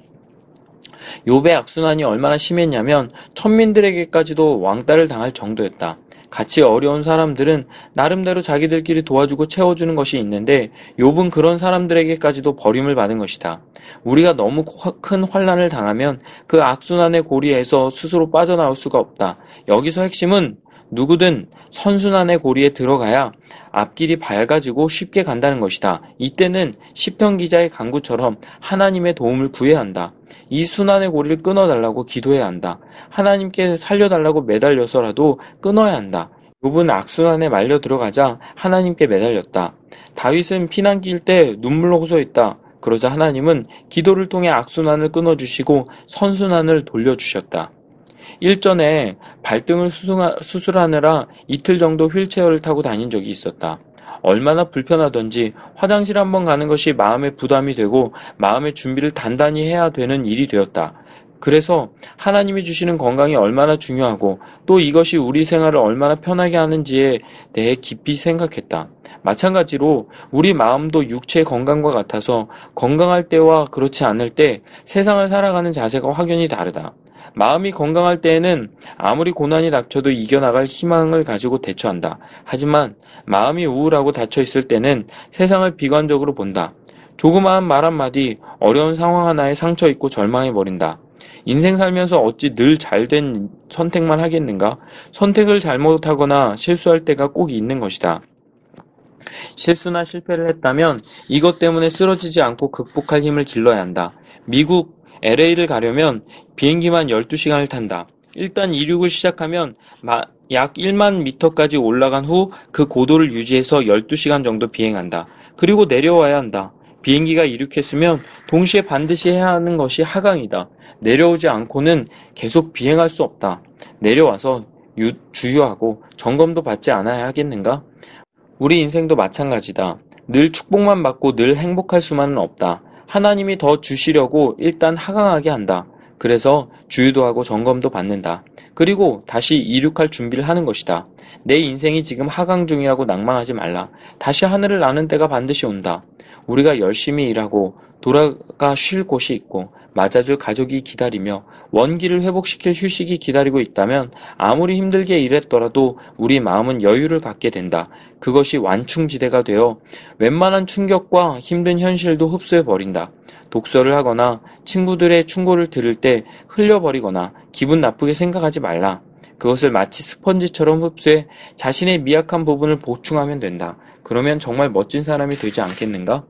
욥의 악순환이 얼마나 심했냐면 천민들에게까지도 왕따를 당할 정도였다. 같이 어려운 사람들은 나름대로 자기들끼리 도와주고 채워주는 것이 있는데 욥은 그런 사람들에게까지도 버림을 받은 것이다. 우리가 너무 큰 환란을 당하면 그 악순환의 고리에서 스스로 빠져나올 수가 없다. 여기서 핵심은 누구든 선순환의 고리에 들어가야 앞길이 밝아지고 쉽게 간다는 것이다. 이때는 시편 기자의 강구처럼 하나님의 도움을 구해야 한다. 이 순환의 고리를 끊어달라고 기도해야 한다. 하나님께 살려달라고 매달려서라도 끊어야 한다. 욥은 악순환에 말려 들어가자 하나님께 매달렸다. 다윗은 피난길 때 눈물로 호소했다. 그러자 하나님은 기도를 통해 악순환을 끊어주시고 선순환을 돌려주셨다. 일전에 발등을 수술하느라 이틀 정도 휠체어를 타고 다닌 적이 있었다. 얼마나 불편하던지 화장실 한번 가는 것이 마음의 부담이 되고 마음의 준비를 단단히 해야 되는 일이 되었다. 그래서 하나님이 주시는 건강이 얼마나 중요하고 또 이것이 우리 생활을 얼마나 편하게 하는지에 대해 깊이 생각했다. 마찬가지로 우리 마음도 육체의 건강과 같아서 건강할 때와 그렇지 않을 때 세상을 살아가는 자세가 확연히 다르다. 마음이 건강할 때에는 아무리 고난이 닥쳐도 이겨나갈 희망을 가지고 대처한다. 하지만 마음이 우울하고 닫혀 있을 때는 세상을 비관적으로 본다. 조그마한 말 한마디 어려운 상황 하나에 상처 입고 절망해 버린다. 인생 살면서 어찌 늘 잘된 선택만 하겠는가? 선택을 잘못하거나 실수할 때가 꼭 있는 것이다. 실수나 실패를 했다면 이것 때문에 쓰러지지 않고 극복할 힘을 길러야 한다. 미국 LA를 가려면 비행기만 12시간을 탄다. 일단 이륙을 시작하면 약 1만 미터까지 올라간 후 그 고도를 유지해서 12시간 정도 비행한다. 그리고 내려와야 한다. 비행기가 이륙했으면 동시에 반드시 해야 하는 것이 하강이다. 내려오지 않고는 계속 비행할 수 없다. 내려와서 유, 주유하고 점검도 받지 않아야 하겠는가? 우리 인생도 마찬가지다. 늘 축복만 받고 늘 행복할 수만은 없다. 하나님이 더 주시려고 일단 하강하게 한다. 그래서 주유도 하고 점검도 받는다. 그리고 다시 이륙할 준비를 하는 것이다. 내 인생이 지금 하강 중이라고 낭망하지 말라. 다시 하늘을 나는 때가 반드시 온다. 우리가 열심히 일하고 돌아가 쉴 곳이 있고 맞아줄 가족이 기다리며 원기를 회복시킬 휴식이 기다리고 있다면 아무리 힘들게 일했더라도 우리 마음은 여유를 갖게 된다. 그것이 완충지대가 되어 웬만한 충격과 힘든 현실도 흡수해 버린다. 독서를 하거나 친구들의 충고를 들을 때 흘려버리거나 기분 나쁘게 생각하지 말라. 그것을 마치 스펀지처럼 흡수해 자신의 미약한 부분을 보충하면 된다. 그러면 정말 멋진 사람이 되지 않겠는가?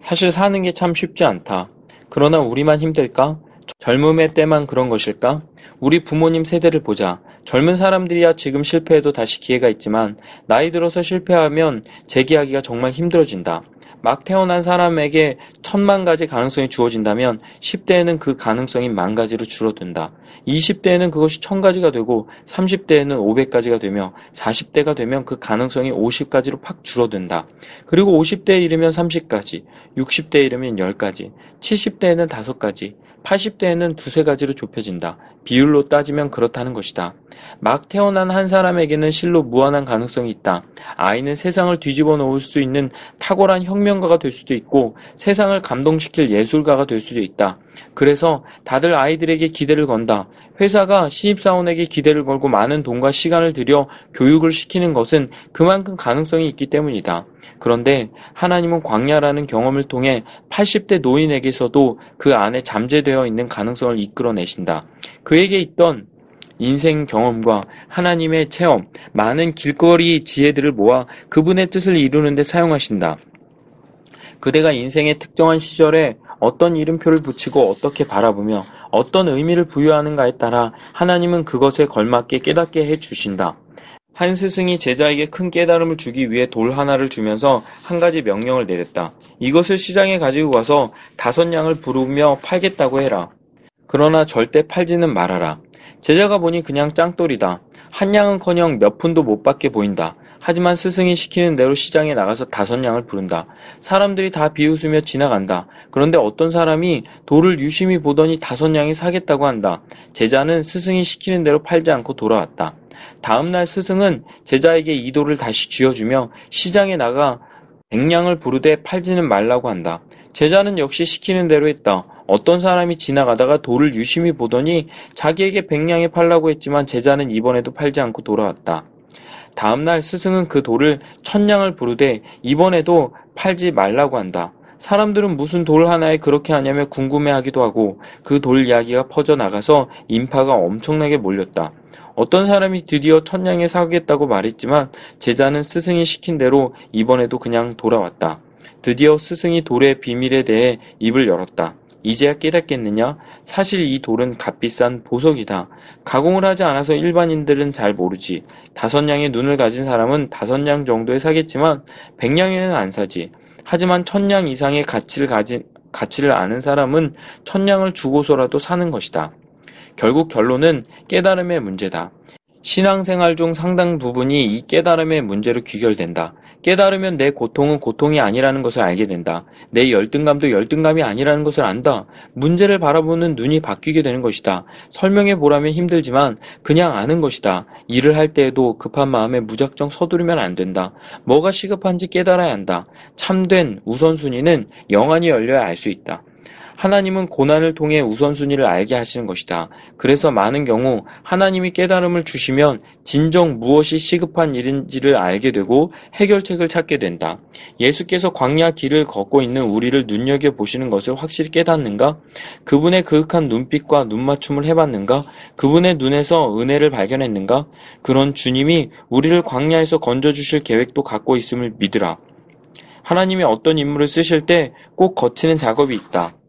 사실 사는 게 참 쉽지 않다. 그러나 우리만 힘들까? 젊음의 때만 그런 것일까? 우리 부모님 세대를 보자. 젊은 사람들이야 지금 실패해도 다시 기회가 있지만 나이 들어서 실패하면 재기하기가 정말 힘들어진다. 막 태어난 사람에게 천만 가지 가능성이 주어진다면 10대에는 그 가능성이 만 가지로 줄어든다. 20대에는 그것이 천 가지가 되고 30대에는 500가지가 되며 40대가 되면 그 가능성이 50가지로 팍 줄어든다. 그리고 50대에 이르면 30가지, 60대에 이르면 10가지, 70대에는 5가지, 80대에는 두세 가지로 좁혀진다. 비율로 따지면 그렇다는 것이다. 막 태어난 한 사람에게는 실로 무한한 가능성이 있다. 아이는 세상을 뒤집어 놓을 수 있는 탁월한 혁명가가 될 수도 있고 세상을 감동시킬 예술가가 될 수도 있다. 그래서 다들 아이들에게 기대를 건다. 회사가 신입사원에게 기대를 걸고 많은 돈과 시간을 들여 교육을 시키는 것은 그만큼 가능성이 있기 때문이다. 그런데 하나님은 광야라는 경험을 통해 80대 노인에게서도 그 안에 잠재되어 있는 가능성을 이끌어내신다. 그에게 있던 인생 경험과 하나님의 체험, 많은 길거리 지혜들을 모아 그분의 뜻을 이루는 데 사용하신다. 그대가 인생의 특정한 시절에 어떤 이름표를 붙이고 어떻게 바라보며 어떤 의미를 부여하는가에 따라 하나님은 그것에 걸맞게 깨닫게 해 주신다. 한 스승이 제자에게 큰 깨달음을 주기 위해 돌 하나를 주면서 한 가지 명령을 내렸다. 이것을 시장에 가지고 가서 다섯 양을 부르며 팔겠다고 해라. 그러나 절대 팔지는 말아라. 제자가 보니 그냥 짱돌이다. 한 양은커녕 몇 푼도 못 받게 보인다. 하지만 스승이 시키는 대로 시장에 나가서 다섯 양을 부른다. 사람들이 다 비웃으며 지나간다. 그런데 어떤 사람이 돌을 유심히 보더니 다섯 양이 사겠다고 한다. 제자는 스승이 시키는 대로 팔지 않고 돌아왔다. 다음날 스승은 제자에게 이 돌을 다시 쥐어주며 시장에 나가 백냥을 부르되 팔지는 말라고 한다. 제자는 역시 시키는 대로 했다. 어떤 사람이 지나가다가 돌을 유심히 보더니 자기에게 백냥에 팔라고 했지만 제자는 이번에도 팔지 않고 돌아왔다. 다음날 스승은 그 돌을 천냥을 부르되 이번에도 팔지 말라고 한다. 사람들은 무슨 돌 하나에 그렇게 하냐며 궁금해하기도 하고 그 돌 이야기가 퍼져나가서 인파가 엄청나게 몰렸다. 어떤 사람이 드디어 천냥에 사겠다고 말했지만 제자는 스승이 시킨 대로 이번에도 그냥 돌아왔다. 드디어 스승이 돌의 비밀에 대해 입을 열었다. 이제야 깨닫겠느냐? 사실 이 돌은 값비싼 보석이다. 가공을 하지 않아서 일반인들은 잘 모르지. 다섯 냥의 눈을 가진 사람은 다섯 냥 정도에 사겠지만 백 냥에는 안 사지. 하지만 천 냥 이상의 가치를 가진 가치를 아는 사람은 천 냥을 주고서라도 사는 것이다. 결국 결론은 깨달음의 문제다. 신앙생활 중 상당 부분이 이 깨달음의 문제로 귀결된다. 깨달으면 내 고통은 고통이 아니라는 것을 알게 된다. 내 열등감도 열등감이 아니라는 것을 안다. 문제를 바라보는 눈이 바뀌게 되는 것이다. 설명해 보라면 힘들지만 그냥 아는 것이다. 일을 할 때에도 급한 마음에 무작정 서두르면 안 된다. 뭐가 시급한지 깨달아야 한다. 참된 우선순위는 영안이 열려야 알 수 있다. 하나님은 고난을 통해 우선순위를 알게 하시는 것이다. 그래서 많은 경우 하나님이 깨달음을 주시면 진정 무엇이 시급한 일인지를 알게 되고 해결책을 찾게 된다. 예수께서 광야 길을 걷고 있는 우리를 눈여겨 보시는 것을 확실히 깨닫는가? 그분의 그윽한 눈빛과 눈맞춤을 해봤는가? 그분의 눈에서 은혜를 발견했는가? 그런 주님이 우리를 광야에서 건져주실 계획도 갖고 있음을 믿으라. 하나님이 어떤 인물을 쓰실 때 꼭 거치는 작업이 있다.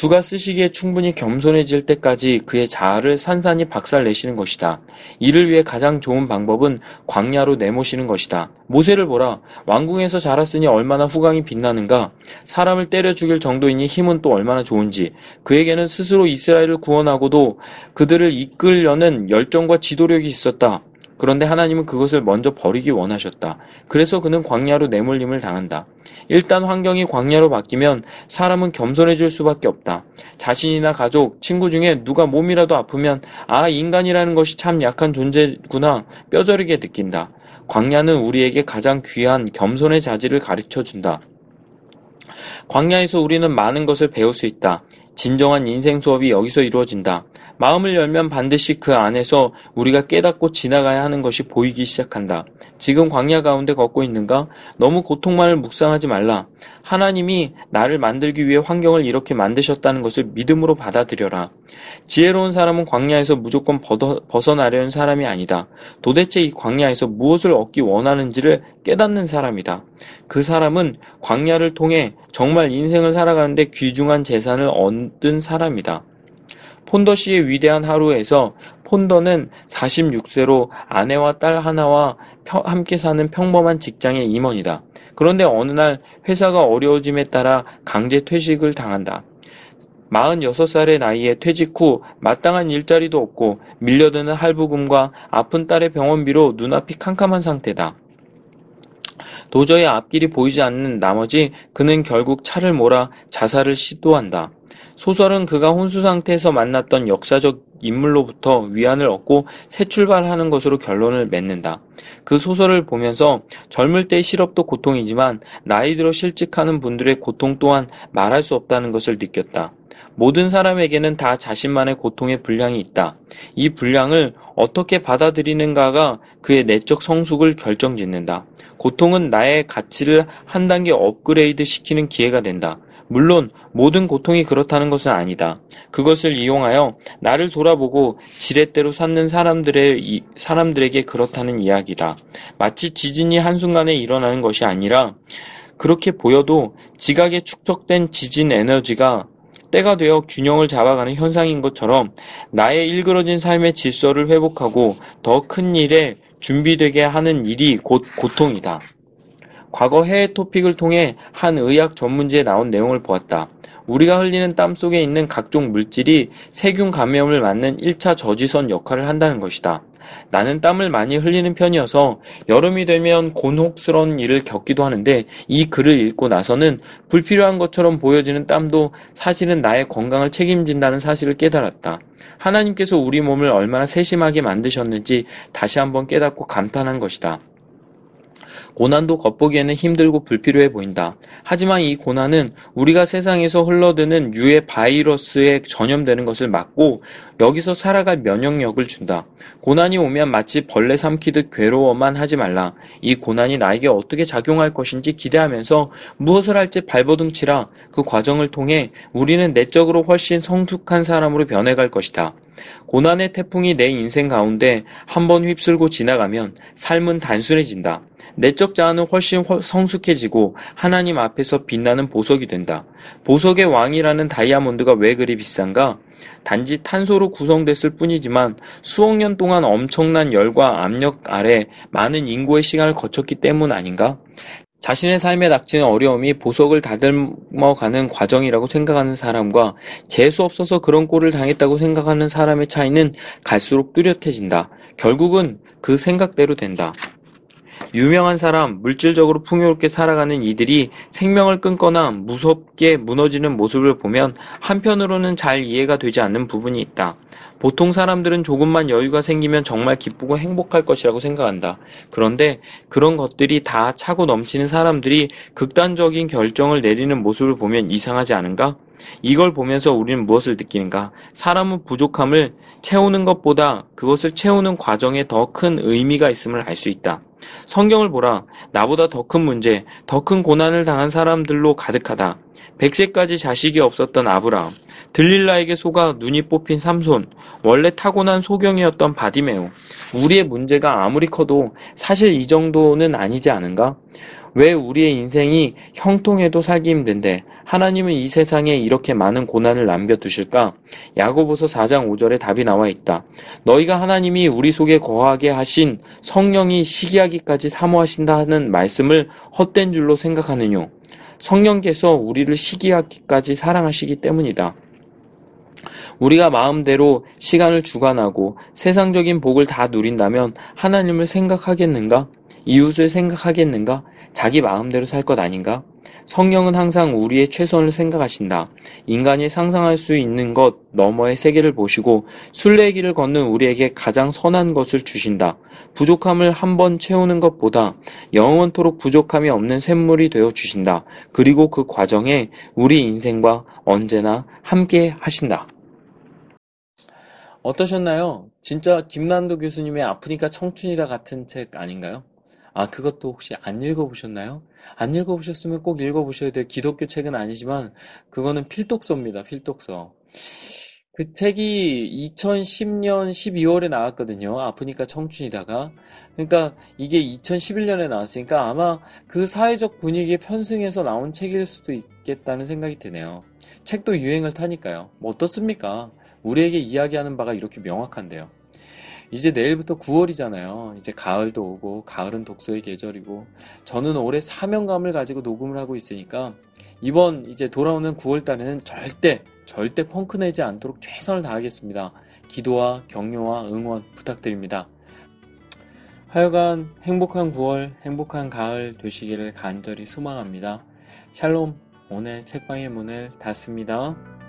주가 쓰시기에 충분히 겸손해질 때까지 그의 자아를 산산히 박살내시는 것이다. 이를 위해 가장 좋은 방법은 광야로 내모시는 것이다. 모세를 보라. 왕궁에서 자랐으니 얼마나 후광이 빛나는가. 사람을 때려 죽일 정도이니 힘은 또 얼마나 좋은지. 그에게는 스스로 이스라엘을 구원하고도 그들을 이끌려는 열정과 지도력이 있었다. 그런데 하나님은 그것을 먼저 버리기 원하셨다. 그래서 그는 광야로 내몰림을 당한다. 일단 환경이 광야로 바뀌면 사람은 겸손해질 수밖에 없다. 자신이나 가족, 친구 중에 누가 몸이라도 아프면 아, 인간이라는 것이 참 약한 존재구나 뼈저리게 느낀다. 광야는 우리에게 가장 귀한 겸손의 자질을 가르쳐 준다. 광야에서 우리는 많은 것을 배울 수 있다. 진정한 인생 수업이 여기서 이루어진다. 마음을 열면 반드시 그 안에서 우리가 깨닫고 지나가야 하는 것이 보이기 시작한다. 지금 광야 가운데 걷고 있는가? 너무 고통만을 묵상하지 말라. 하나님이 나를 만들기 위해 환경을 이렇게 만드셨다는 것을 믿음으로 받아들여라. 지혜로운 사람은 광야에서 무조건 벗어나려는 사람이 아니다. 도대체 이 광야에서 무엇을 얻기 원하는지를 깨닫는 사람이다. 그 사람은 광야를 통해 정말 인생을 살아가는데 귀중한 재산을 얻은 사람이다. 폰더 씨의 위대한 하루에서 폰더는 46세로 아내와 딸 하나와 함께 사는 평범한 직장의 임원이다. 그런데 어느 날 회사가 어려워짐에 따라 강제 퇴직을 당한다. 46살의 나이에 퇴직 후 마땅한 일자리도 없고 밀려드는 할부금과 아픈 딸의 병원비로 눈앞이 캄캄한 상태다. 도저히 앞길이 보이지 않는 나머지 그는 결국 차를 몰아 자살을 시도한다. 소설은 그가 혼수 상태에서 만났던 역사적 인물로부터 위안을 얻고 새 출발하는 것으로 결론을 맺는다. 그 소설을 보면서 젊을 때의 실업도 고통이지만 나이 들어 실직하는 분들의 고통 또한 말할 수 없다는 것을 느꼈다. 모든 사람에게는 다 자신만의 고통의 분량이 있다. 이 분량을 어떻게 받아들이는가가 그의 내적 성숙을 결정짓는다. 고통은 나의 가치를 한 단계 업그레이드 시키는 기회가 된다. 물론 모든 고통이 그렇다는 것은 아니다. 그것을 이용하여 나를 돌아보고 지렛대로 삼는 사람들의 사람들에게 그렇다는 이야기다. 마치 지진이 한순간에 일어나는 것이 아니라 그렇게 보여도 지각에 축적된 지진 에너지가 때가 되어 균형을 잡아가는 현상인 것처럼 나의 일그러진 삶의 질서를 회복하고 더 큰 일에 준비되게 하는 일이 곧 고통이다. 과거 해외 토픽을 통해 한 의학 전문지에 나온 내용을 보았다. 우리가 흘리는 땀 속에 있는 각종 물질이 세균 감염을 막는 1차 저지선 역할을 한다는 것이다. 나는 땀을 많이 흘리는 편이어서 여름이 되면 곤혹스러운 일을 겪기도 하는데 이 글을 읽고 나서는 불필요한 것처럼 보여지는 땀도 사실은 나의 건강을 책임진다는 사실을 깨달았다. 하나님께서 우리 몸을 얼마나 세심하게 만드셨는지 다시 한번 깨닫고 감탄한 것이다. 고난도 겉보기에는 힘들고 불필요해 보인다. 하지만 이 고난은 우리가 세상에서 흘러드는 유해 바이러스에 전염되는 것을 막고 여기서 살아갈 면역력을 준다. 고난이 오면 마치 벌레 삼키듯 괴로워만 하지 말라. 이 고난이 나에게 어떻게 작용할 것인지 기대하면서 무엇을 할지 발버둥 치라. 그 과정을 통해 우리는 내적으로 훨씬 성숙한 사람으로 변해갈 것이다. 고난의 태풍이 내 인생 가운데 한번 휩쓸고 지나가면 삶은 단순해진다. 내적 자아는 훨씬 성숙해지고 하나님 앞에서 빛나는 보석이 된다. 보석의 왕이라는 다이아몬드가 왜 그리 비싼가? 단지 탄소로 구성됐을 뿐이지만 수억 년 동안 엄청난 열과 압력 아래 많은 인고의 시간을 거쳤기 때문 아닌가? 자신의 삶에 닥치는 어려움이 보석을 다듬어가는 과정이라고 생각하는 사람과 재수 없어서 그런 꼴을 당했다고 생각하는 사람의 차이는 갈수록 뚜렷해진다. 결국은 그 생각대로 된다. 유명한 사람, 물질적으로 풍요롭게 살아가는 이들이 생명을 끊거나 무섭게 무너지는 모습을 보면 한편으로는 잘 이해가 되지 않는 부분이 있다. 보통 사람들은 조금만 여유가 생기면 정말 기쁘고 행복할 것이라고 생각한다. 그런데 그런 것들이 다 차고 넘치는 사람들이 극단적인 결정을 내리는 모습을 보면 이상하지 않은가? 이걸 보면서 우리는 무엇을 느끼는가? 사람은 부족함을 채우는 것보다 그것을 채우는 과정에 더 큰 의미가 있음을 알 수 있다. 성경을 보라. 나보다 더 큰 문제, 더 큰 고난을 당한 사람들로 가득하다. 100세까지 자식이 없었던 아브라함, 들릴라에게 속아 눈이 뽑힌 삼손, 원래 타고난 소경이었던 바디메오. 우리의 문제가 아무리 커도 사실 이 정도는 아니지 않은가? 왜 우리의 인생이 형통해도 살기 힘든데 하나님은 이 세상에 이렇게 많은 고난을 남겨두실까? 야고보서 4장 5절에 답이 나와 있다. 너희가 하나님이 우리 속에 거하게 하신 성령이 시기하기까지 사모하신다 하는 말씀을 헛된 줄로 생각하느뇨. 성령께서 우리를 시기하기까지 사랑하시기 때문이다. 우리가 마음대로 시간을 주관하고 세상적인 복을 다 누린다면 하나님을 생각하겠는가? 이웃을 생각하겠는가? 자기 마음대로 살 것 아닌가? 성령은 항상 우리의 최선을 생각하신다. 인간이 상상할 수 있는 것 너머의 세계를 보시고 순례의 길을 걷는 우리에게 가장 선한 것을 주신다. 부족함을 한번 채우는 것보다 영원토록 부족함이 없는 샘물이 되어 주신다. 그리고 그 과정에 우리 인생과 언제나 함께 하신다. 어떠셨나요? 진짜 김난도 교수님의 아프니까 청춘이다 같은 책 아닌가요? 아, 그것도 혹시 안 읽어보셨나요? 안 읽어보셨으면 꼭 읽어보셔야 돼요. 기독교 책은 아니지만, 그거는 필독서입니다. 필독서. 그 책이 2010년 12월에 나왔거든요. 아프니까 청춘이다가. 그러니까 이게 2011년에 나왔으니까 아마 그 사회적 분위기에 편승해서 나온 책일 수도 있겠다는 생각이 드네요. 책도 유행을 타니까요. 뭐 어떻습니까? 우리에게 이야기하는 바가 이렇게 명확한데요. 이제 내일부터 9월이잖아요. 이제 가을도 오고, 가을은 독서의 계절이고, 저는 올해 사명감을 가지고 녹음을 하고 있으니까, 이번 이제 돌아오는 9월 달에는 절대, 절대 펑크 내지 않도록 최선을 다하겠습니다. 기도와 격려와 응원 부탁드립니다. 하여간 행복한 9월, 행복한 가을 되시기를 간절히 소망합니다. 샬롬, 오늘 책방의 문을 닫습니다.